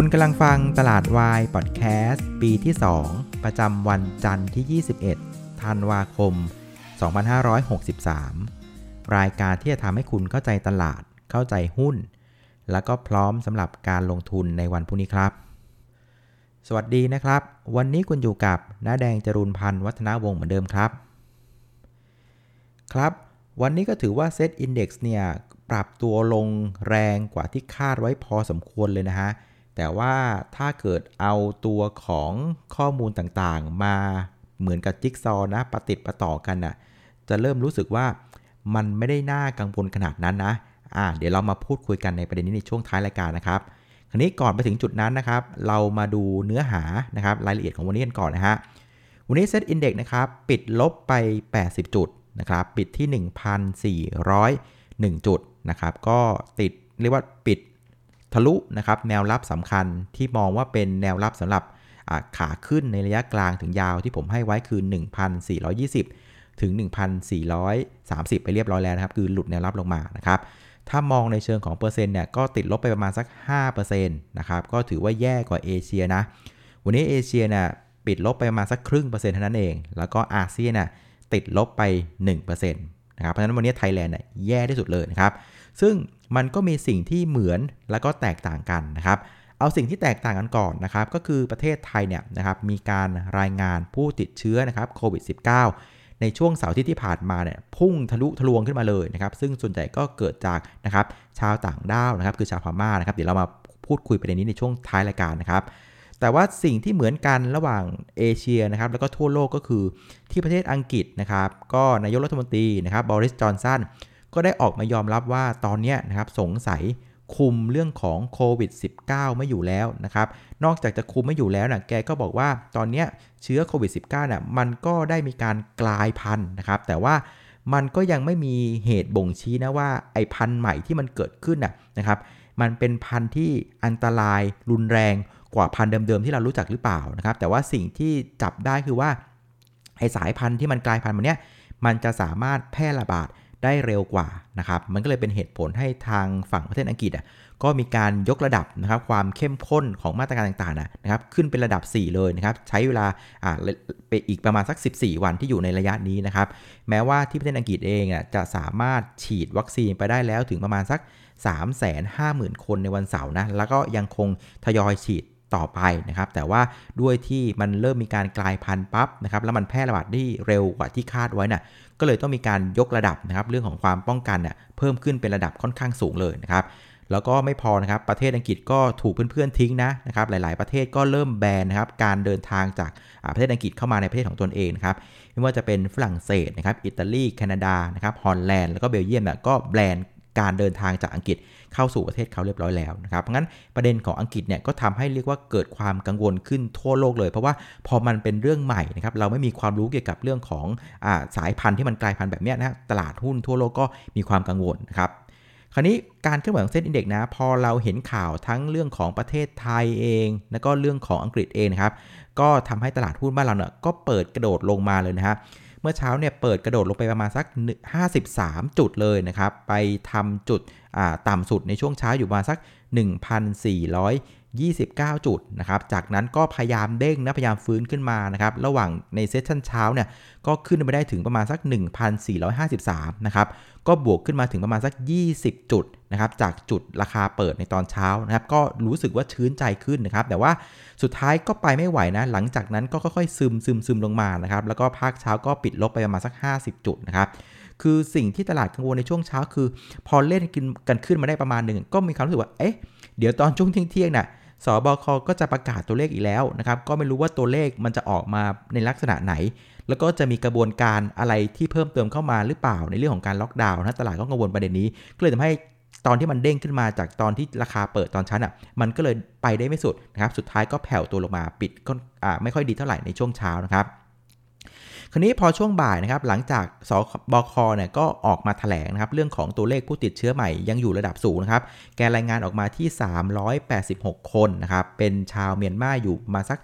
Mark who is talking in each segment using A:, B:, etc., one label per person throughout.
A: คุณกำลังฟังตลาดวายพอดแคสต์ปีที่ 2 ประจำวันจันทร์ที่ 21 ธันวาคม 2563 รายการที่จะทำให้คุณเข้าใจตลาด เข้าใจหุ้น แล้วก็พร้อมสำหรับการลงทุนในวันพรุ่งนี้ครับ สวัสดีนะครับ วันนี้คุณอยู่กับน้าแดงจรุนพันธ์วัฒนาวงศ์เหมือนเดิมครับ ครับ วันนี้ก็ถือว่าเซตอินดี x เนี่ยปรับตัวลงแรงกว่าที่คาดไว้พอสมควรเลยนะฮะ แต่ว่าถ้าเกิดเอาตัวของข้อมูลต่างๆ มาเหมือนกับจิ๊กซอนะประติดประต่อกันนะ่ะจะเริ่มรู้สึกว่ามันไม่ได้น่ากังวลขนาดนั้นนะอ่าเดี๋ยวเรามาพูดคุยกันในประเด็นนี้ในช่วงท้ายรายการนะครับคราวนี้ก่อนไปถึงจุดนั้นนะครับ เรามาดูเนื้อหานะครับรายละเอียดของวันนี้กันก่อนนะฮะวันนี้เซตอินเดี x นะครับปิดลบไป 80 จุดนะครับปิดที่ 1,401 จุดนะครับก็ติดเรียกว่าปิด ทะลุนะครับแนวรับสำคัญที่มองว่าเป็นแนวรับสำหรับขาขึ้นในระยะกลางถึงยาวที่ผมให้ไว้คือ 1,420 ถึง 1,430 ไปเรียบร้อยแล้วนะครับ คือหลุดแนวรับลงมานะครับ ถ้ามองในเชิงของเปอร์เซ็นต์เนี่ยก็ติดลบไปประมาณสัก 5%นะครับ ก็ถือว่าแย่กว่าเอเชียนะ วันนี้เอเชียเนี่ยปิดลบไปประมาณสักครึ่งเปอร์เซ็นต์เท่านั้นเอง แล้วก็อาเซียนน่ะติดลบไป 1%นะครับ เพราะฉะนั้นวันนี้ไทยแลนด์เนี่ยแย่ที่สุดเลยนะครับ ซึ่ง มันก็มีสิ่งที่เหมือนแล้วก็แตกต่างกันนะครับ เอาสิ่งที่แตกต่างกันก่อนนะครับ ก็คือประเทศไทยเนี่ยนะครับมีการรายงานผู้ติดเชื้อนะครับโควิด -19 ในช่วงเสาร์ที่ที่ผ่านมาเนี่ยพุ่งทะลุทะลวงขึ้นมาเลยนะครับ ซึ่งส่วนใหญ่ก็เกิดจากนะครับชาวต่างด้าวนะครับ คือชาวพม่านะครับ เดี๋ยวเรามาพูดคุยประเด็นนี้ในช่วงท้ายรายการนะครับแต่ว่าสิ่งที่เหมือนกันระหว่างเอเชียนะครับแล้วก็ทั่วโลกก็คือที่ประเทศอังกฤษนะครับก็นายกรัฐมนตรีนะครับบริสจอนสัน ก็ได้ออกมายอมรับว่าตอนนี้นะครับสงสัยคุมเรื่องของโควิด -19 ไม่อยู่แล้วนะครับ นอกจากจะคุมไม่อยู่แล้วนะแกก็บอกว่าตอนนี้เชื้อโควิด -19 น่ะมันก็ได้มีการกลายพันธุ์นะครับ แต่ว่ามันก็ยังไม่มีเหตุบ่งชี้นะว่าไอ้พันธุ์ใหม่ที่มันเกิดขึ้นน่ะนะครับ มันเป็นพันธุ์ที่อันตรายรุนแรงกว่าพันธุ์เดิมๆที่เรารู้จักหรือเปล่านะครับ แต่ว่าสิ่งที่จับได้คือว่าไอ้สายพันธุ์ที่มันกลายพันธุ์มันเนี้ยมันจะสามารถแพร่ระบาด ได้เร็วกว่านะครับมันก็เลยเป็นเหตุผลให้ทางฝั่งประเทศอังกฤษอะก็มีการยกระดับนะครับความเข้มข้นของมาตรการต่างๆนะครับขึ้นเป็นระดับ 4 เลยนะครับใช้เวลาอ่าไปอีกประมาณสัก 14 วันที่อยู่ในระยะนี้นะครับแม้ว่าที่ประเทศอังกฤษเองอะจะสามารถฉีดวัคซีนไปได้แล้วถึงประมาณสัก 350,000 คนในวันเสาร์นะแล้วก็ยังคงทยอยฉีดต่อไปนะครับ แต่ว่าด้วยที่มันเริ่มมีการกลายพันธุ์ปั๊บนะครับ แล้วมันแพร่ระบาดได้เร็วกว่าที่คาดไว้นะ่ะ ก็เลยต้องมีการยกระดับนะครับเรื่องของความป้องกันเนี่ยเพิ่มขึ้นเป็นระดับค่อนข้างสูงเลยนะครับแล้วก็ไม่พอนะครับประเทศอังกฤษก็ถูกเพื่อนๆทิ้งนะนะครับหลาย ๆประเทศก็เริ่มแบนนะครับการเดินทางจากประเทศอังกฤษเข้ามาในประเทศของตนเองนะครับไม่ว่าจะเป็นฝรั่งเศสนะครับอิตาลีแคนาดานะครับฮอลแลนด์แล้วก็เบลเยียมเนี่ยก็แบน การเดินทางจากอังกฤษเข้าสู่ประเทศเขาเรียบร้อยแล้วนะครับเพราะงั้นประเด็นของอังกฤษเนี่ยก็ทำให้เรียกว่าเกิดความกังวลขึ้นทั่วโลกเลย เพราะว่าพอมันเป็นเรื่องใหม่นะครับเราไม่มีความรู้เกี่ยวกับเรื่องของอาสายพันธุ์ที่มันกลายพันธุ์แบบนี้นะตลาดหุ้นทั่วโลกก็มีความกังวลนะครับคราวนี้การเคลื่อนไหวของเซ็นอินเด็กนะพอเราเห็นข่าวทั้งเรื่องของประเทศไทยเอง แล้วก็เรื่องของอังกฤษเองนะครับก็ทำให้ตลาดหุ้นบ้านเราเนี่ยก็เปิดกระโดดลงมาเลยนะครับ เมื่อเช้าเนี่ยเปิดกระโดดลงไปประมาณสัก 53 จุดเลยนะครับ ไปทำจุดต่ำสุดในช่วงเช้าอยู่ประมาณสัก 1,429 จุดนะครับ จากนั้นก็พยายามเด้งนะ พยายามฟื้นขึ้นมานะครับ ระหว่างในเซสชั่นเช้าเนี่ย ก็ขึ้นไปได้ถึงประมาณสัก 1,453 นะครับ ก็บวกขึ้นมาถึงประมาณสัก 20 จุดนะครับจากจุดราคาเปิดในตอนเช้านะครับก็รู้สึกว่าชื้นใจขึ้นนะครับแต่ว่าสุดท้ายก็ไปไม่ไหวนะ หลังจากนั้นก็ค่อยๆซึมซึมซึมลงมานะครับแล้วก็ภาคเช้าก็ปิดลบไปประมาณสัก 50 จุดนะครับคือสิ่งที่ตลาดกังวลในช่วงเช้าคือ พอเล่นกินกันขึ้นมาได้ประมาณหนึ่งก็มีความรู้สึกว่าเอ๊ะเดี๋ยวตอนช่วงเที่ยงๆน่ะสบคก็จะประกาศตัวเลขอีกแล้วนะครับ ก็ไม่รู้ว่าตัวเลขมันจะออกมาในลักษณะไหน แล้วก็จะมีกระบวนการอะไรที่เพิ่มเติมเข้ามาหรือเปล่าในเรื่องของการล็อกดาวน์นะตลาดก็กังวลประเด็นนี้ก็เลยทำให้ตอนที่มันเด้งขึ้นมาจากตอนที่ราคาเปิดตอนชั้นอะมันก็เลยไปได้ไม่สุดนะครับสุดท้ายก็แผ่วตัวลงมาปิดก็ไม่ค่อยดีเท่าไหร่ในช่วงเช้านะครับ คราวนี้พอช่วงบ่ายนะครับหลังจากสบคเนี่ยก็ออกมาแถลงนะครับเรื่องของตัวเลขผู้ติดเชื้อใหม่ยังอยู่ระดับสูงนะครับแกรายงานออกมาที่ 386 คนนะครับเป็นชาวเมียนมาอยู่มาสัก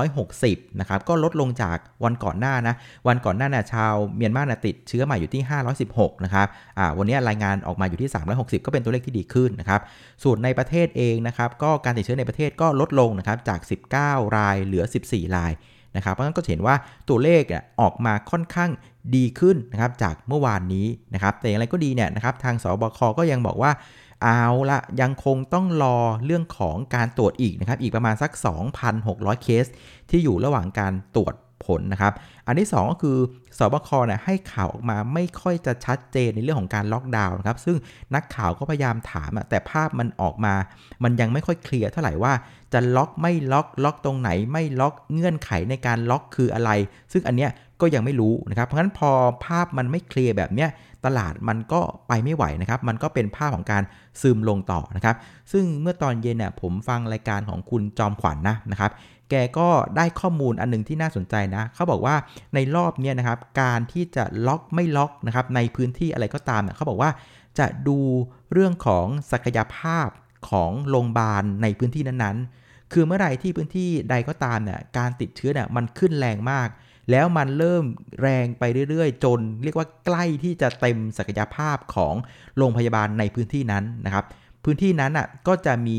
A: 360นะครับก็ลดลงจากวันก่อนหน้านะวันก่อนหน้าเนี่ยชาวเมียนมาติดเชื้อใหม่อยู่ที่ 516นะครับอ่าวันนี้รายงานออกมาอยู่ที่ 360 ก็เป็นตัวเลขที่ดีขึ้นนะครับส่วนในประเทศเองนะครับก็การติดเชื้อในประเทศก็ลดลงนะครับจาก 19 รายเหลือ 14 ราย นะครับเพราะงั้นก็เห็นว่าตัวเลขออกมาค่อนข้างดีขึ้นนะครับจากเมื่อวานนี้นะครับแต่อย่างไรก็ดีเนี่ยนะครับทางสบคก็ยังบอกว่าเอาละยังคงต้องรอเรื่องของการตรวจอีกนะครับอีกประมาณสัก 2,600 เคส ที่อยู่ระหว่างการตรวจ ผลนะครับ อันที่ 2 ก็คือสบคนี่ยให้ข่าวออกมาไม่ค่อยจะชัดเจนในเรื่องของการล็อกดาวน์นะครับ ซึ่งนักข่าวก็พยายามถามแต่ภาพมันออกมา มันยังไม่ค่อยเคลียร์เท่าไหร่ว่าจะล็อกไม่ล็อกล็อกตรงไหนไม่ล็อกเงื่อนไขในการล็อกคืออะไร ซึ่งอันเนี้ยก็ยังไม่รู้นะครับ เพราะฉะนั้นพอภาพมันไม่เคลียร์แบบเนี้ยตลาดมันก็ไปไม่ไหวนะครับ มันก็เป็นภาพของการซึมลงต่อนะครับ ซึ่งเมื่อตอนเย็นเนี่ยผมฟังรายการของคุณจอมขวัญนนะนะครับ แกก็ได้ข้อมูลอันนึงที่น่าสนใจนะ เขาบอกว่าในรอบนี้นะครับ การที่จะล็อกไม่ล็อกนะครับ ในพื้นที่อะไรก็ตามเนี่ยเขาบอกว่าจะดูเรื่องของศักยภาพของโรงพยาบาลในพื้นที่นั้นๆ คือเมื่อไหร่ที่พื้นที่ใดก็ตามเนี่ย การติดเชื้อเนี่ยมันขึ้นแรงมาก แล้วมันเริ่มแรงไปเรื่อยๆ จน เรียกว่าใกล้ที่จะเต็มศักยภาพของโรงพยาบาลในพื้นที่นั้นนะครับ พื้นที่นั้นอะก็จะมี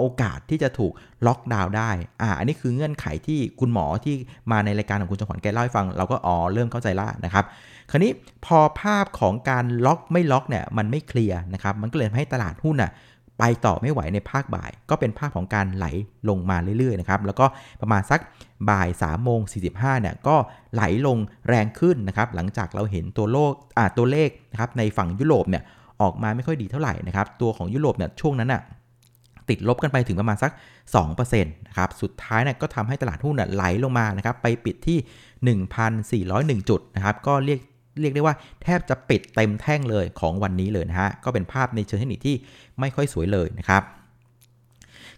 A: โอกาสที่จะถูกล็อกดาวน์ได้ อ่า อันนี้คือเงื่อนไขที่คุณหมอที่มาในรายการของคุณจงขวัญแกเล่าให้ฟัง เราก็อ๋อเริ่มเข้าใจละนะครับ คราวนี้พอภาพของการล็อกไม่ล็อกเนี่ยมันไม่เคลียร์นะครับ มันก็เลยทำให้ตลาดหุ้นอะไปต่อไม่ไหวในภาคบ่าย ก็เป็นภาพของการไหลลงมาเรื่อยๆนะครับ แล้วก็ประมาณสักบ่าย3ามโมงสีเนี่ยก็ไหลลงแรงขึ้นนะครับ หลังจากเราเห็นตัวโลกอ่าตัวเลขนะครับในฝั่งยุโรปเนี่ยออกมาไม่ค่อยดีเท่าไหร่นะครับ ตัวของยุโรปเนี่ยช่วงนั้นอะ ติดลบกันไปถึงประมาณสัก 2%นะครับสุดท้ายเนี่ยก็ทำให้ตลาดหุ้นไหลลงมานะครับไปปิดที่ 1,401 จุดนะครับก็เรียกเรียกได้ว่าแทบจะปิดเต็มแท่งเลยของวันนี้เลยนะฮะก็เป็นภาพในเชิงเทคนิคที่ไม่ค่อยสวยเลยนะครับ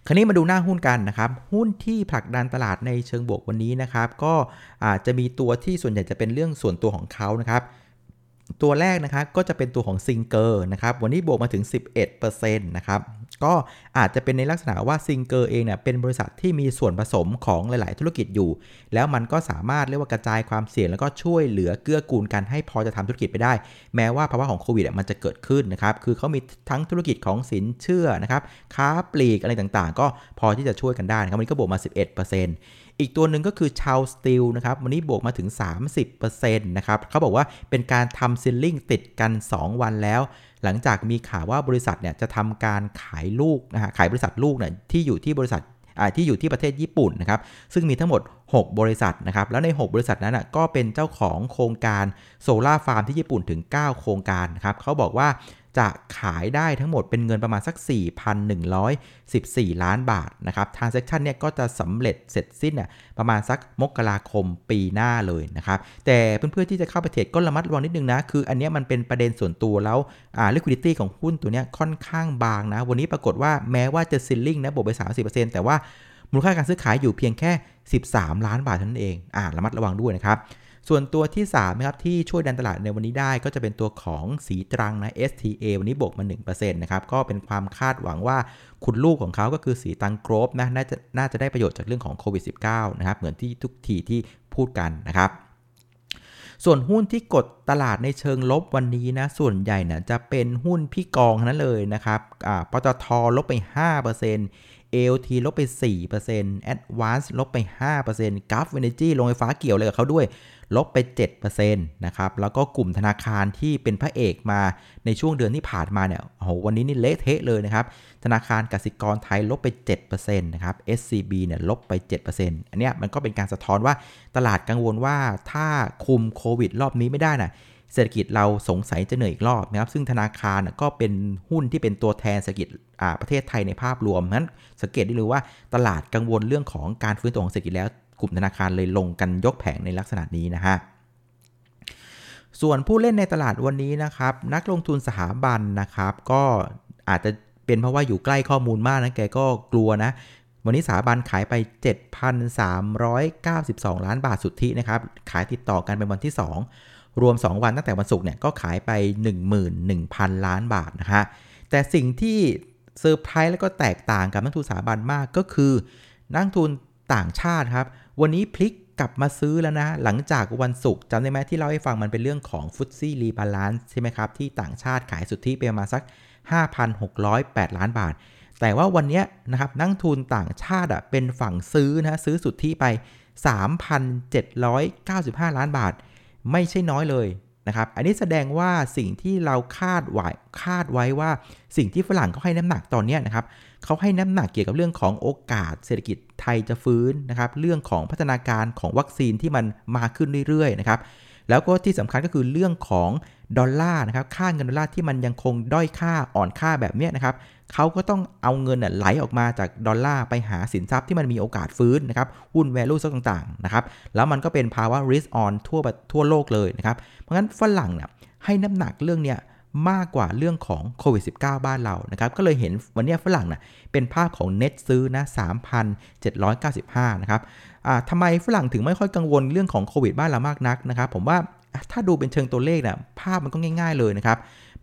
A: คราวนี้มาดูหน้าหุ้นกันนะครับ หุ้นที่ผลักดันตลาดในเชิงบวกวันนี้นะครับ ก็อาจจะมีตัวที่ส่วนใหญ่จะเป็นเรื่องส่วนตัวของเขานะครับ ตัวแรกนะครับก็จะเป็นตัวของซิงเกอร์นะครับวันนี้บวกมาถึง 11%นะครับก็อาจจะเป็นในลักษณะว่าซิงเกอร์เองเนี่ยเป็นบริษัทที่มีส่วนผสมของหลาย ๆ ธุรกิจอยู่ แล้วมันก็สามารถเรียกว่ากระจายความเสี่ยงแล้วก็ช่วยเหลือเกื้อกูลกันให้พอจะทำธุรกิจไปได้ แม้ว่าภาวะของโควิดมันจะเกิดขึ้นนะครับคือเขามีทั้งธุรกิจของสินเชื่อนะครับค้าปลีกอะไรต่าง ๆ ก็พอที่จะช่วยกันได้นะครับวันนี้ก็บวกมา 11% อีกตัวหนึ่งก็คือชาวสตีลนะครับวันนี้บวกมาถึง 30%นะครับเขาบอกว่าเป็นการทำซิลลิงติดกัน 2 วันแล้ว หลังจากมีข่าวว่าบริษัทเนี่ยจะทำการขายลูกนะฮะขายบริษัทลูกเนี่ยที่อยู่ที่บริษัทที่อยู่ที่ประเทศญี่ปุ่นนะครับ ซึ่งมีทั้งหมด 6 บริษัทนะครับ แล้วใน 6 บริษัทนั้นก็เป็นเจ้าของโครงการโซลาร์ฟาร์มที่ญี่ปุ่นถึง 9 โครงการนะครับเขาบอกว่า จะขายได้ทั้งหมดเป็นเงินประมาณสัก 4,114 ล้านบาทนะครับทานเซ็คชันเนี่ยก็จะสำเร็จเสร็จสิ้นเนี่ยประมาณสักมกราคมปีหน้าเลยนะครับ แต่เพื่อนๆที่จะเข้าไปเทรดก็ระมัดระวังนิดนึงนะ คืออันนี้มันเป็นประเด็นส่วนตัวแล้วอ่า liquidity ของหุ้นตัวนี้ค่อนข้างบางนะ วันนี้ปรากฏว่าแม้ว่าจะซิลลิงนะบวกไป 30%แต่ว่ามูลค่าการซื้อขายอยู่เพียงแค่ 13 ล้านบาทเท่านั้นเอง อ่าระมัดระวังด้วยนะครับ ส่วนตัวที่3นะครับที่ช่วยดันตลาดในวันนี้ได้ก็จะเป็นตัวของสีตรังนะ STA วันนี้บวกมา 1%นะครับก็เป็นความคาดหวังว่าคุณลูกของเขาก็คือสีตังโกรบนะน่าจะน่าจะได้ประโยชน์จากเรื่องของโควิด -19 นะครับเหมือนที่ทุกทีที่พูดกันนะครับส่วนหุ้นที่กดตลาดในเชิงลบวันนี้นะ ส่วนใหญ่นะจะเป็นหุ้นพี่กองนั้นเลยนะครับปตทลบไป 5% AOT ลบไป 4% Advance ลบไป 5% g u f Energy ลงไฟฟ้าเกี่ยวเลยกับเขาด้วย ลบไป 7%นะครับ แล้วก็กลุ่มธนาคารที่เป็นพระเอกมาในช่วงเดือนที่ผ่านมาเนี่ย โอ้โห วันนี้นี่เละเทะเลยนะครับ ธนาคารกสิกรไทยลบไป 7%นะครับ SCB เนี่ยลบไป 7%อันเนี้ยมันก็เป็นการสะท้อนว่าตลาดกังวลว่าถ้าคุมโควิดรอบนี้ไม่ได้น่ะ เศรษฐกิจเราสงสัยจะเหนื่อยอีกรอบนะครับ ซึ่งธนาคารก็เป็นหุ้นที่เป็นตัวแทนเศรษฐกิจประเทศไทยในภาพรวมนั้นสังเกตได้เลยว่าตลาดกังวลเรื่องของการฟื้นตัวของเศรษฐกิจแล้วกลุ่มธนาคารเลยลงกันยกแผงในลักษณะนี้นะฮะส่วนผู้เล่นในตลาดวันนี้นะครับ นักลงทุนสถาบันนะครับ ก็อาจจะเป็นเพราะว่าอยู่ใกล้ข้อมูลมากนะแกก็กลัวนะ วันนี้สถาบันขายไป 7,392 ล้านบาทสุทธินะครับ ขายติดต่อกันเป็นวันที่ 2 รวม 2 วันตั้งแต่วันศุกร์เนี่ยก็ขายไป 11,000 ล้านบาทนะฮะ แต่สิ่งที่เซอร์ไพรส์แล้วก็แตกต่างกับนักทุนสถาบันมากก็คือ นักทุนต่างชาติครับ วันนี้พลิกกลับมาซื้อแล้วนะ หลังจากวันศุกร์จำได้ไหมที่เล่าให้ฟังมันเป็นเรื่องของ FTSE rebalance ใช่ไหมครับ ที่ต่างชาติขายสุทธิไปประมาณสัก 5,608 ล้านบาท แต่ว่าวันนี้นะครับนักทุนต่างชาติอะเป็นฝั่งซื้อนะซื้อสุทธิไป 3,795 ล้านบาท ไม่ใช่น้อยเลยนะครับ อันนี้แสดงว่าสิ่งที่เราคาดไว้คาดไว้ว่า สิ่งที่ฝรั่งเขาให้น้ำหนักตอนนี้นะครับเขาให้น้ำหนักเกี่ยวกับเรื่องของโอกาส เศรษฐกิจไทยจะฟื้นนะครับ เรื่องของพัฒนาการของวัคซีนที่มันมาขึ้นเรื่อยๆนะครับ แล้วก็ที่สำคัญก็คือเรื่องของดอลลาร์นะครับ ค่าเงินดอลลาร์ที่มันยังคงด้อยค่าอ่อนค่าแบบนี้นะครับ เขาก็ต้องเอาเงินไหลออกมาจากดอลลาร์ไปหาสินทรัพย์ที่มันมีโอกาสฟื้นนะครับหุ้น value ต่างๆนะครับแล้วมันก็เป็นภาวะ risk on ทั่วทั่วโลกเลยนะครับเพราะงั้นฝรั่งเนี่ยให้น้ำหนักเรื่องเนี้ยมากกว่าเรื่องของโควิด -19 บ้านเรานะครับ ก็เลยเห็นวันนี้ฝรั่งนะเป็นภาพของเน็ตซื้อนะ 3,795 นะครับทำไมฝรั่งถึงไม่ค่อยกังวลเรื่องของโควิดบ้านเรามากนักนะครับ ผมว่าถ้าดูเป็นเชิงตัวเลขนะภาพมันก็ง่าย ๆเลยนะครับ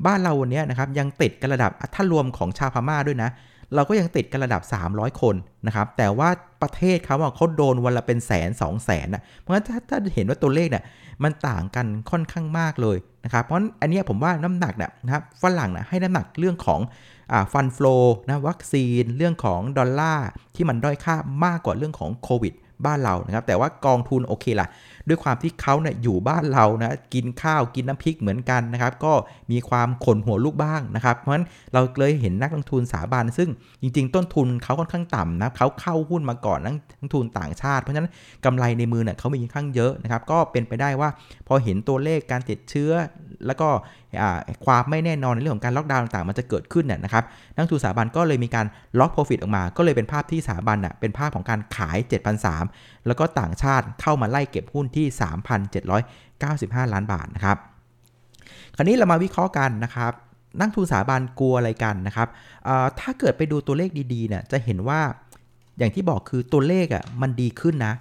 A: บ้านเราวันนี้นะครับยังติดกันระดับถ้ารวมของชาวพม่าด้วยนะ เราก็ยังติดกันระดับ 300 คนนะครับ แต่ว่าประเทศเขาเขาโดนวันละเป็นแสนสองแสนนะเพราะฉะนั้นถ้าถ้าเห็นว่าตัวเลขเนี่ยมันต่างกันค่อนข้างมากเลยนะครับ เพราะอันนี้ผมว่าน้ำหนักเนี่ยนะครับฝรั่งนะให้น้ำหนักเรื่องของฟันฟลูนะวัคซีนเรื่องของดอลลาร์ที่มันด้อยค่ามากกว่าเรื่องของโควิด บ้านเรานะครับแต่ว่ากองทุนโอเคล่ะด้วยความที่เขาเนี่ยอยู่บ้านเรานะกินข้าวกินน้ำพริกเหมือนกันนะครับก็มีความขนหัวลูกบ้างนะครับเพราะฉะนั้นเราเลยเห็นนักลงทุนสถาบัน ซึ่งจริง ๆ ต้นทุนเขาค่อนข้างต่ำนะเขาเข้าหุ้นมาก่อนนักลงทุนต่างชาติ เพราะฉะนั้นกำไรในมือเนี่ยเขามีค่อนข้างเยอะนะครับก็เป็นไปได้ว่าพอเห็นตัวเลขการติดเชื้อ แล้วก็ความไม่แน่นอนในเรื่องของการล็อกดาวน์ต่างๆมันจะเกิดขึ้นเนี่ยนะครับนักทุนสถาบันก็เลยมีการล็อกโปรฟิตออกมา ก็เลยเป็นภาพที่สถาบันอะเป็นภาพของการขาย 7,300แล้วก็ต่างชาติเข้ามาไล่เก็บหุ้นที่ 3,795 ล้านบาทนะครับ คราวนี้เรามาวิเคราะห์กันนะครับ นักทุนสถาบันกลัวอะไรกันนะครับถ้าเกิดไปดูตัวเลขดีๆเนี่ยจะเห็นว่าอย่างที่บอกคือตัวเลขอะมันดีขึ้นนะ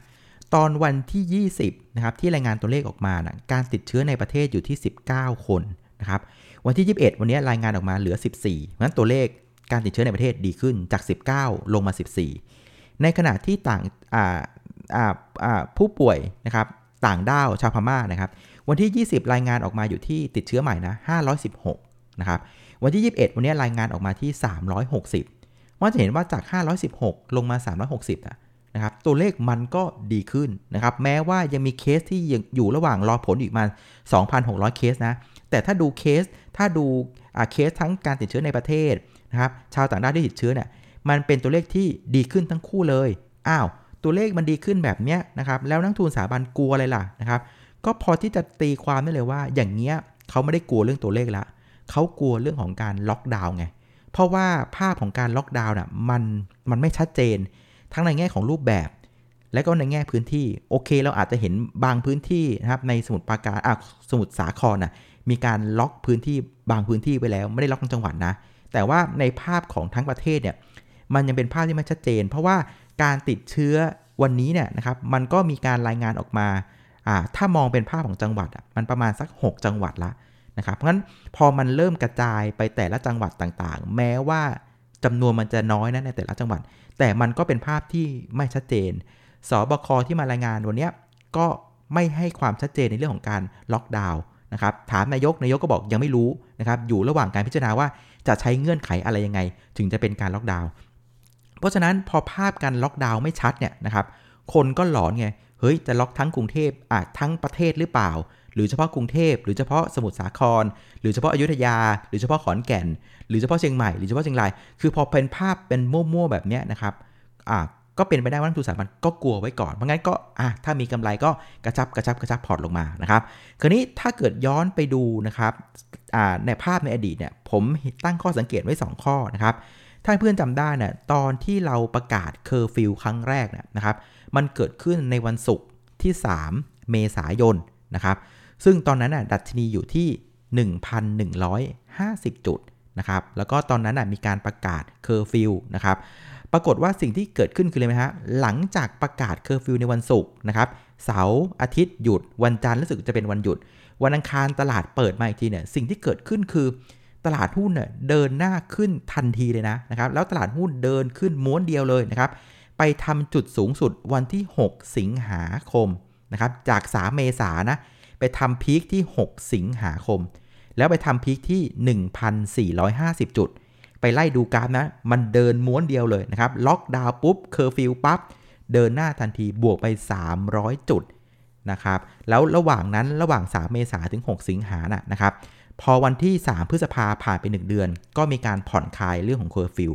A: ตอนวันที่ 20นะครับที่รายงานตัวเลขออกมานะการติดเชื้อในประเทศอยู่ที่ 19 คนนะครับวันที่ 21 วันนี้รายงานออกมาเหลือ 14เพราะฉะนั้นตัวเลขการติดเชื้อในประเทศดีขึ้นจาก 19 ลงมา 14 ในขณะที่ต่าง ผู้ป่วยนะครับต่างด้าวชาวพม่านะครับ วันที่ 20 รายงานออกมาอยู่ที่ติดเชื้อใหม่นะ516นะครับวันที่ 21 วันนี้รายงานออกมาที่ 360ว่าจะเห็นว่าจาก 516 ลงมา 360นะครับตัวเลขมันก็ดีขึ้นนะครับ แม้ว่ายังมีเคสที่ยังอยู่ระหว่างรอผลอีกมา 2,600 เคสนะ แต่ถ้าดูเคส ถ้าดูเคสทั้งการติดเชื้อในประเทศนะครับ ชาวต่างด้าวที่ติดเชื้อเนี่ย มันเป็นตัวเลขที่ดีขึ้นทั้งคู่เลย อ้าว ตัวเลขมันดีขึ้นแบบเนี้ยนะครับแล้วนักทุนสถาบันกลัวอะไรล่ะนะครับก็พอที่จะตีความได้เลยว่า อย่างเงี้ยเขาไม่ได้กลัวเรื่องตัวเลขละเขากลัวเรื่องของการล็อกดาวน์ไงเพราะว่าภาพของการล็อกดาวน์น่ะมันมันไม่ชัดเจน ทั้งในแง่ของรูปแบบ และก็ในแง่พื้นที่โอเค เราอาจจะเห็นบางพื้นที่นะครับในสมุทรปราการอะสมุทรสาครน่ะมีการล็อกพื้นที่บางพื้นที่ไปแล้ว ไม่ได้ล็อกทั้งจังหวัดนะ แต่ว่าในภาพของทั้งประเทศเนี่ยมันยังเป็นภาพที่ไม่ชัดเจน เพราะว่า การติดเชื้อวันนี้เนี่ยนะครับมันก็มีการรายงานออกมาอ่าถ้ามองเป็นภาพของจังหวัดอะมันประมาณสัก 6 จังหวัดละนะครับเพราะฉะนั้นพอมันเริ่มกระจายไปแต่ละจังหวัดต่างๆ แม้ว่าจำนวนมันจะน้อยนะในแต่ละจังหวัด แต่มันก็เป็นภาพที่ไม่ชัดเจน สบคที่มารายงานวันนี้ก็ไม่ให้ความชัดเจนในเรื่องของการล็อกดาวน์นะครับถามนายกนายกก็บอกยังไม่รู้นะครับอยู่ระหว่างการพิจารณาว่าจะใช้เงื่อนไขอะไรยังไง ถึงจะเป็นการล็อกดาวน์ เพราะฉะนั้นพอภาพการล็อกดาวน์ไม่ชัดเนี่ยนะครับ คนก็หลอนไง เฮ้ยจะล็อกทั้งกรุงเทพอะทั้งประเทศหรือเปล่า หรือเฉพาะกรุงเทพ หรือเฉพาะสมุทรสาคร หรือเฉพาะอยุธยา หรือเฉพาะขอนแก่น หรือเฉพาะเชียงใหม่ หรือเฉพาะเชียงราย คือพอเป็นภาพเป็นมั่วๆแบบเนี้ยนะครับ อะก็เป็นไปได้ว่านักทุนสถาบันก็กลัวไว้ก่อน เพราะงั้นก็อะถ้ามีกำไรก็กระชับกระชับกระชับพอร์ตลงมานะครับ คราวนี้ถ้าเกิดย้อนไปดูนะครับอ่าในภาพในอดีตเนี่ยผมตั้งข้อสังเกตไว้ 2 ข้อนะครับ ถ้าเพื่อนจำได้เนี่ยตอนที่เราประกาศเคอร์ฟิวครั้งแรกเนี่ยนะครับ มันเกิดขึ้นในวันศุกร์ที่ 3 เมษายนนะครับ ซึ่งตอนนั้นน่ะดัชนีอยู่ที่ 1,150 จุดนะครับ แล้วก็ตอนนั้นน่ะมีการประกาศเคอร์ฟิวนะครับ ปรากฏว่าสิ่งที่เกิดขึ้นคืออะไรไหมฮะ หลังจากประกาศเคอร์ฟิวในวันศุกร์นะครับ เสาร์อาทิตย์หยุด วันจันทร์รู้สึกจะเป็นวันหยุด วันอังคารตลาดเปิดมาอีกทีเนี่ย สิ่งที่เกิดขึ้นคือ ตลาดหุ้นเนี่ยเดินหน้าขึ้นทันทีเลยนะนะครับ แล้วตลาดหุ้นเดินขึ้นม้วนเดียวเลยนะครับ ไปทำจุดสูงสุดวันที่ 6 สิงหาคมนะครับ จาก 3 เมษานะ ไปทำ peak ที่ 6 สิงหาคม แล้วไปทำ peak ที่ 1,450 จุด ไปไล่ดูกราฟนะ มันเดินม้วนเดียวเลยนะครับ ล็อกดาวน์ปุ๊บ เคอร์ฟิวปั๊บ เดินหน้าทันที บวกไป 300 จุดนะครับ แล้วระหว่างนั้น ระหว่าง 3 เมษาถึง 6 สิงหานะนะครับ พอวันที่ 3 พฤษภาผ่านไป 1 เดือน ก็มีการผ่อนคลายเรื่องของเคอร์ฟิว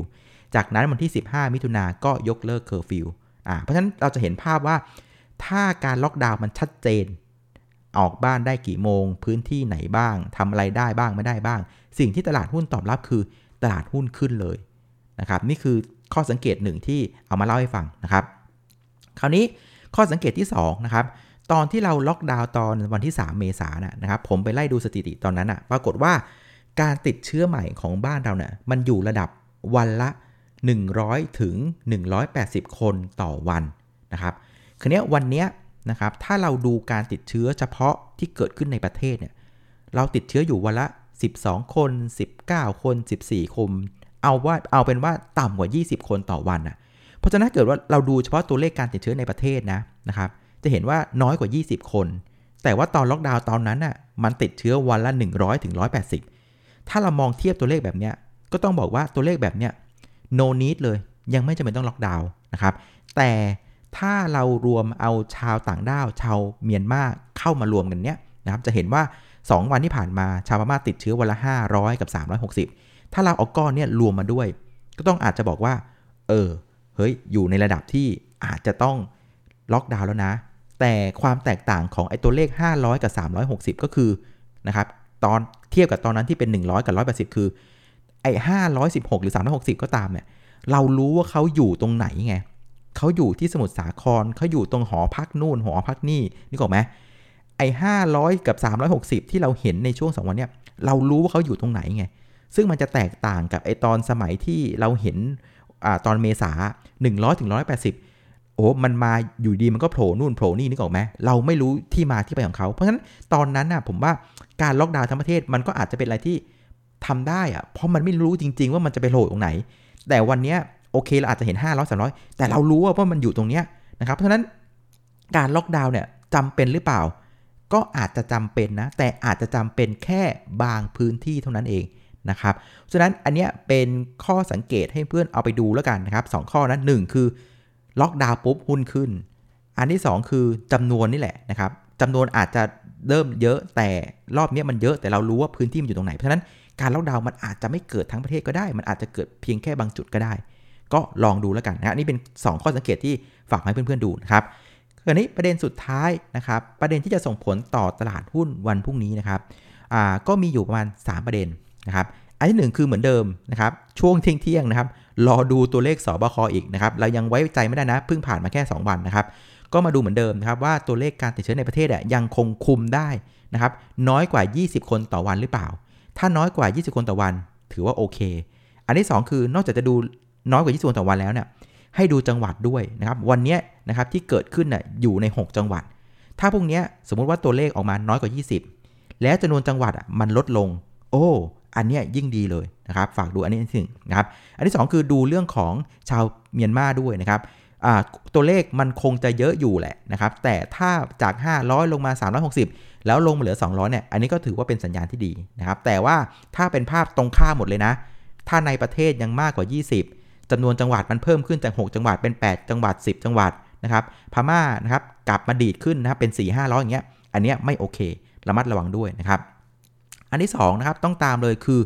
A: จากนั้นวันที่ 15 มิถุนาก็ยกเลิกเคอร์ฟิวอ่าเพราะฉะนั้นเราจะเห็นภาพว่า ถ้าการล็อกดาวน์มันชัดเจน ออกบ้านได้กี่โมง พื้นที่ไหนบ้างทำอะไรได้บ้างไม่ได้บ้าง สิ่งที่ตลาดหุ้นตอบรับคือตลาดหุ้นขึ้นเลยนะครับนี่คือข้อสังเกตหนึ่งที่เอามาเล่าให้ฟังนะครับ คราวนี้ข้อสังเกตที่2นะครับ ตอนที่เราล็อกดาวน์ตอนวันที่ 3 เมษายนนะครับ ผมไปไล่ดูสถิติตอนนั้นอะปรากฏว่าการติดเชื้อใหม่ของบ้านเราเนี่ยมันอยู่ระดับวันละ 100 ถึง 180 คนต่อวันนะครับคืนนี้วันนี้นะครับถ้าเราดูการติดเชื้อเฉพาะที่เกิดขึ้นในประเทศเนี่ยเราติดเชื้ออยู่วันละ 12 คน 19 คน 14 คน เอาว่าเอาเป็นว่าต่ำกว่า 20 คนต่อวันนะเพราะฉะนั้นเกิดว่าเราดูเฉพาะตัวเลขการติดเชื้อในประเทศนะนะครับ จะเห็นว่าน้อยกว่า 20 คน แต่ว่าตอนล็อกดาวน์ตอนนั้นน่ะมันติดเชื้อวันละ 100ถึง180 ถ้าเรามองเทียบตัวเลขแบบเนี้ยก็ต้องบอกว่าตัวเลขแบบเนี้ย no need เลยยังไม่จำเป็นต้องล็อกดาวน์นะครับแต่ถ้าเรารวมเอาชาวต่างด้าวชาวเมียนมาเข้ามารวมกันเนี้ยนะครับจะเห็นว่า 2 วันที่ผ่านมาชาวพม่าติดเชื้อวันละ 500 กับ 360 ถ้าเราเอาก้อนเนี้ยรวมมาด้วย ก็ต้องอาจจะบอกว่า เออ เฮ้ย อยู่ในระดับที่อาจจะต้องล็อกดาวน์แล้วนะ แต่ความแตกต่างของไอ้ตัวเลข 500 กับ 360 ก็คือนะครับตอนเทียบกับตอนนั้นที่เป็น 100 กับ 180 คือไอ้516 หรือ 360 ก็ตามเนี่ยเรารู้ว่าเขาอยู่ตรงไหนไงเขาอยู่ที่สมุทรสาครเขาอยู่ตรงหอพักนู่นหอพักนี่นี่กออกไหมไอ้ห้าร้อยกับ 360 ที่เราเห็นในช่วงสองวันเนี้ยเรารู้ว่าเขาอยู่ตรงไหนไงซึ่งมันจะแตกต่างกับไอตอนสมัยที่เราเห็นอ่าตอนเมษา100ถึง180 อ้มันมาอยู่ดีมันก็โผล่นู่นโผล่นี่นึกออกไหมเราไม่รู้ที่มาที่ไปของเขา เพราะฉะนั้นตอนนั้นน่ะผมว่าการล็อกดาวน์ทั้งประเทศมันก็อาจจะเป็นอะไรที่ทำได้อะเพราะมันไม่รู้จริง ๆ ว่ามันจะไปโผล่ตรงไหน แต่วันนี้โอเคเราอาจจะเห็น 500 300 แต่เรารู้ว่ามันอยู่ตรงเนี้ยนะครับ เพราะฉะนั้นการล็อกดาวน์เนี่ยจำเป็นหรือเปล่า ก็อาจจะจำเป็นนะ แต่อาจจะจำเป็นแค่บางพื้นที่เท่านั้นเองนะครับ ฉะนั้นอันเนี้ยเป็นข้อสังเกตให้เพื่อนเอาไปดูแล้วกันนะครับสข้อนะหนึ่งคือ ล็อกดาวน์ปุ๊บหุ้นขึ้น อันที่ 2 คือจำนวนนี่แหละนะครับจำนวนอาจจะเริ่มเยอะแต่รอบนี้มันเยอะแต่เรารู้ว่าพื้นที่มันอยู่ตรงไหน เพราะฉะนั้นการล็อกดาวน์มันอาจจะไม่เกิดทั้งประเทศก็ได้ มันอาจจะเกิดเพียงแค่บางจุดก็ได้ ก็ลองดูแล้วกันนะนี่เป็น 2 ข้อสังเกตที่ฝากให้เพื่อนๆดูนะครับคราวนี้ประเด็นสุดท้ายนะครับ ประเด็นที่จะส่งผลต่อตลาดหุ้นวันพรุ่งนี้นะครับอ่าก็มีอยู่ประมาณ 3 ประเด็นนะครับ อันที่ 1 คือเหมือนเดิมนะครับ ช่วงเที่ยงเที่ยงนะครับ รอดูตัวเลขสบคอีกนะครับเรายังไว้ใจไม่ได้นะเพิ่งผ่านมาแค่ 2 วันนะครับก็มาดูเหมือนเดิมนะครับว่าตัวเลขการติดเชื้อในประเทศยังคงคุมได้นะครับน้อยกว่า 20 คนต่อวันหรือเปล่า ถ้าน้อยกว่า 20 คนต่อวัน ถือว่าโอเค อันที่ 2 คือนอกจากจะดูน้อยกว่า 20ต่อวันแล้วเนี่ยให้ดูจังหวัดด้วยนะครับวันนี้นะครับที่เกิดขึ้นน่ยอยู่ใน 6 จังหวัด ถ้าพวกนี้สมมุติว่าตัวเลขออกมาน้อยกว่า 20 แล้วจำนวนจังหวัดอะมันลดลง โอ้ อันนี้ยิ่งดีเลยนะครับ ฝากดูอันนี้หนึ่งนะครับ อันที่ 2 คือดูเรื่องของชาวเมียนมาด้วยนะครับตัวเลขมันคงจะเยอะอยู่แหละนะครับ แต่ถ้าจาก 500 ลงมา 360 แล้วลงมาเหลือ 200 เนี่ย อันนี้ก็ถือว่าเป็นสัญญาณที่ดีนะครับ แต่ว่าถ้าเป็นภาพตรงข้ามหมดเลยนะ ถ้าในประเทศยังมากกว่า 20จำนวนจังหวัดมันเพิ่มขึ้นจาก 6 จังหวัดเป็น 8 จังหวัด 10 จังหวัดนะครับ พม่านะครับกลับมาดีดขึ้นนะครับเป็น 4 5 0 0อย่างเงี้ย อันเนี้ยไม่โอเค ระมัดระวังด้วยนะครับ อันที่2นะครับต้องตามเลยคือ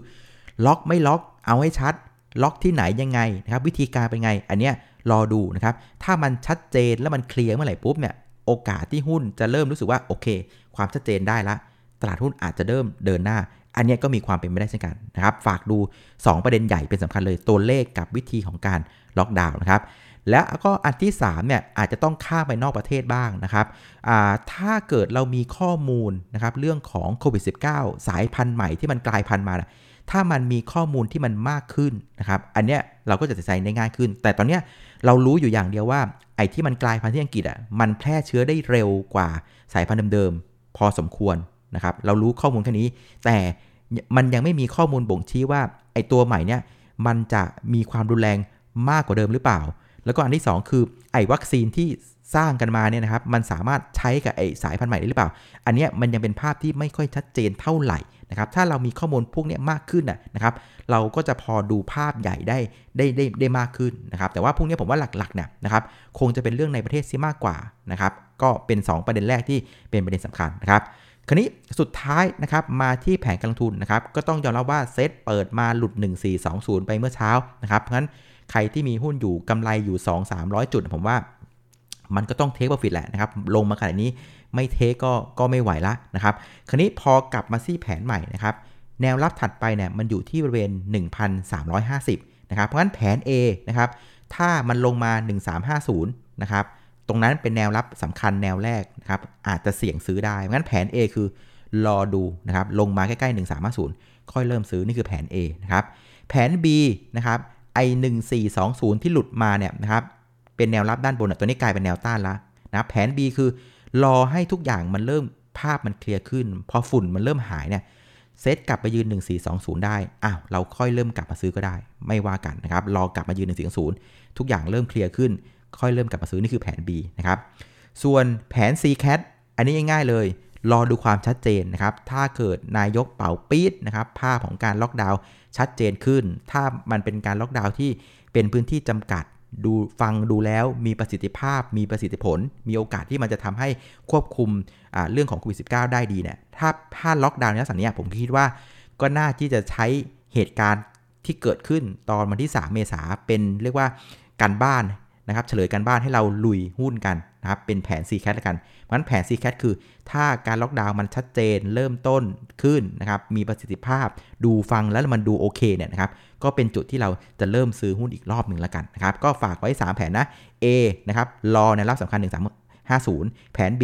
A: ล็อกไม่ล็อกเอาให้ชัด ล็อกที่ไหนยังไงนะครับวิธีการเป็นไง อันเนี้ยรอดูนะครับถ้ามันชัดเจนแล้วมันเคลียร์เมื่อไหร่ปุ๊บเนี่ยโอกาสที่หุ้นจะเริ่มรู้สึกว่าโอเค ความชัดเจนได้ละ ตลาดหุ้นอาจจะเริ่มเดินหน้า อันนี้ก็มีความเป็นไปได้เช่นกันนะครับฝากดู 2 ประเด็นใหญ่เป็นสำคัญเลยตัวเลขกับวิธีของการล็อกดาวน์นะครับ และก็อันที่3เนี่ยอาจจะต้องข้ามไปนอกประเทศบ้างนะครับถ้าเกิดเรามีข้อมูลนะครับเรื่องของโควิด -19 สายพันธุ์ใหม่ที่มันกลายพันธุ์มา ถ้ามันมีข้อมูลที่มันมากขึ้นนะครับ อันเนี้ยเราก็จะตัดสินใจได้ง่ายขึ้น แต่ตอนเนี้ยเรารู้อยู่อย่างเดียวว่าไอ้ที่มันกลายพันธุ์ที่อังกฤษอะมันแพร่เชื้อได้เร็วกว่าสายพันธุ์เดิมๆพอสมควรนะครับ เรารู้ข้อมูลแค่นี้ แต่มันยังไม่มีข้อมูลบ่งชี้ว่าไอ้ตัวใหม่เนี่ยมันจะมีความรุนแรงมากกว่าเดิมหรือเปล่า แล้วก็อันที่ 2 คือไอ้วัคซีนที่สร้างกันมาเนี่ยนะครับ มันสามารถใช้กับไอ้สายพันธุ์ใหม่ได้หรือเปล่า อันเนี้ยมันยังเป็นภาพที่ไม่ค่อยชัดเจนเท่าไหร่นะครับ ถ้าเรามีข้อมูลพวกนี้มากขึ้นนะครับ เราก็จะพอดูภาพใหญ่ได้ได้ได้ได้มากขึ้นนะครับ แต่ว่าพวกนี้ผมว่าหลักๆเนี่ยนะครับ คงจะเป็นเรื่องในประเทศซิมากกว่านะครับ ก็เป็น 2 ประเด็นแรกที่เป็นประเด็นสำคัญนะครับคราวนี้สุดท้ายนะครับมาที่แผนการลงทุนนะครับก็ต้องยอมรับว่าเซตเปิดมาหลุด 1420 ไปเมื่อเช้านะครับเพราะฉะนั้น ใครที่มีหุ้นอยู่กำไรอยู่ 2-300 จุด ผมว่ามันก็ต้องเทคโปรฟิตแหละนะครับ ลงมาขนาดนี้ไม่เทคก็ก็ไม่ไหวละนะครับ คราวนี้พอกลับมาซี่แผนใหม่นะครับ แนวรับถัดไปเนี่ยมันอยู่ที่บริเวณ 1,350 นะครับ เพราะฉะนั้นแผน A นะครับ ถ้ามันลงมา 1350 นะครับ ตรงนั้นเป็นแนวรับสำคัญแนวแรกนะครับ อาจจะเสี่ยงซื้อได้ เพราะฉะนั้นแผน A คือรอดูนะครับ ลงมาใกล้ๆ 1350 ค่อยเริ่มซื้อนี่คือแผน A นะครับ แผน B นะครับ ไอ1420 ที่หลุดมาเนี่ยนะครับเป็นแนวรับด้านบนตัวนี้กลายเป็นแนวต้านละนะแผน B คือ รอให้ทุกอย่างมันเริ่มภาพมันเคลียร์ขึ้น พอฝุ่นมันเริ่มหายเนี่ยเซตกลับไปยืน 1420 ได้ อ้าวเราค่อยเริ่มกลับมาซื้อก็ได้ ไม่ว่ากันนะครับ รอกลับมายืน 1420 ทุกอย่างเริ่มเคลียร์ขึ้น ค่อยเริ่มกลับมาซื้อนี่คือแผน B นะครับ ส่วนแผน C cat อันนี้ง่ายๆเลย รอดูความชัดเจนนะครับ ถ้าเกิดนายกเป่าปี๊ดนะครับภาพของการล็อกดาวน์ชัดเจนขึ้น ถ้ามันเป็นการล็อกดาวน์ที่เป็นพื้นที่จำกัดดูฟังดูแล้วมีประสิทธิภาพ มีประสิทธิผล มีโอกาสที่มันจะทำให้ควบคุมเรื่องของโควิด -19 ได้ดีเนี่ยถ้าถ้าล็อกดาวน์ในลักษณะนี้ผมคิดว่า ก็น่าที่จะใช้เหตุการณ์ที่เกิดขึ้นตอนวันที่ 3 เมษาเป็นเรียกว่าการบ้านนะครับเฉลยการบ้านให้เราลุยหุ้นกัน นะครับเป็นแผน c c a t ละกันเพราะฉะนั้นแผน c c a t คือ ถ้าการล็อกดาวน์มันชัดเจนเริ่มต้นขึ้นนะครับมีประสิทธิภาพ ดูฟังแล้วมันดูโอเคเนี่ยนะครับก็เป็นจุดที่เราจะเริ่มซื้อหุ้นอีกรอบหนึ่งละกันนะครับก็ฝากไว้ 3 แผนนะ A นะครับรอในรับสำคัญ 1 3 50 แผน B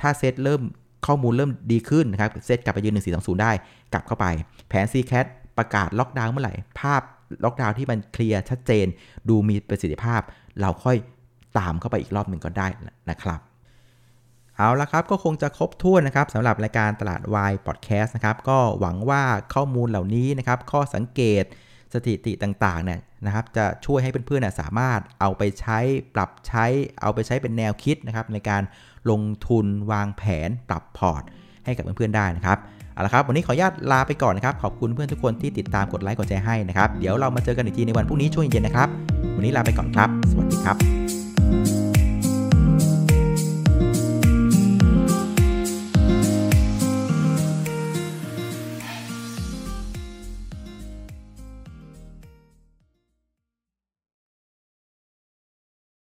A: ถ้าเซตเริ่มข้อมูลเริ่มดีขึ้นนะครับเซตกลับไปยืน 1420 ได้กลับเข้าไป แผน c c a t ประกาศล็อกดาวน์เมื่อไหร่ภาพล็อกดาวน์ที่มันเคลียร์ชัดเจน ดูมีประสิทธิภาพ เราค่อย ตามเข้าไปอีกรอบหนึ่งก็ได้นะครับเอาละครับก็คงจะครบถ้วนนะครับสำหรับรายการตลาดวายพอดแคสต์นะครับก็หวังว่าข้อมูลเหล่านี้นะครับข้อสังเกตสถิติต่างๆเนี่ยนะครับจะช่วยให้เพื่อนๆสามารถเอาไปใช้ปรับใช้เอาไปใช้เป็นแนวคิดนะครับในการลงทุนวางแผนปรับพอร์ต ให้กับเพื่อนๆได้นะครับเอาละครับวันนี้ขออนุญาตลาไปก่อนนะครับขอบคุณเพื่อนทุกคนที่ติดตามกดไลค์กดแชร์ให้นะครับเดี๋ยวเรามาเจอกันอีกทีในวันพรุ่งนี้ช่วงเย็นนะครับ วันนี้ลาไปก่อนครับ สวัสดีครับ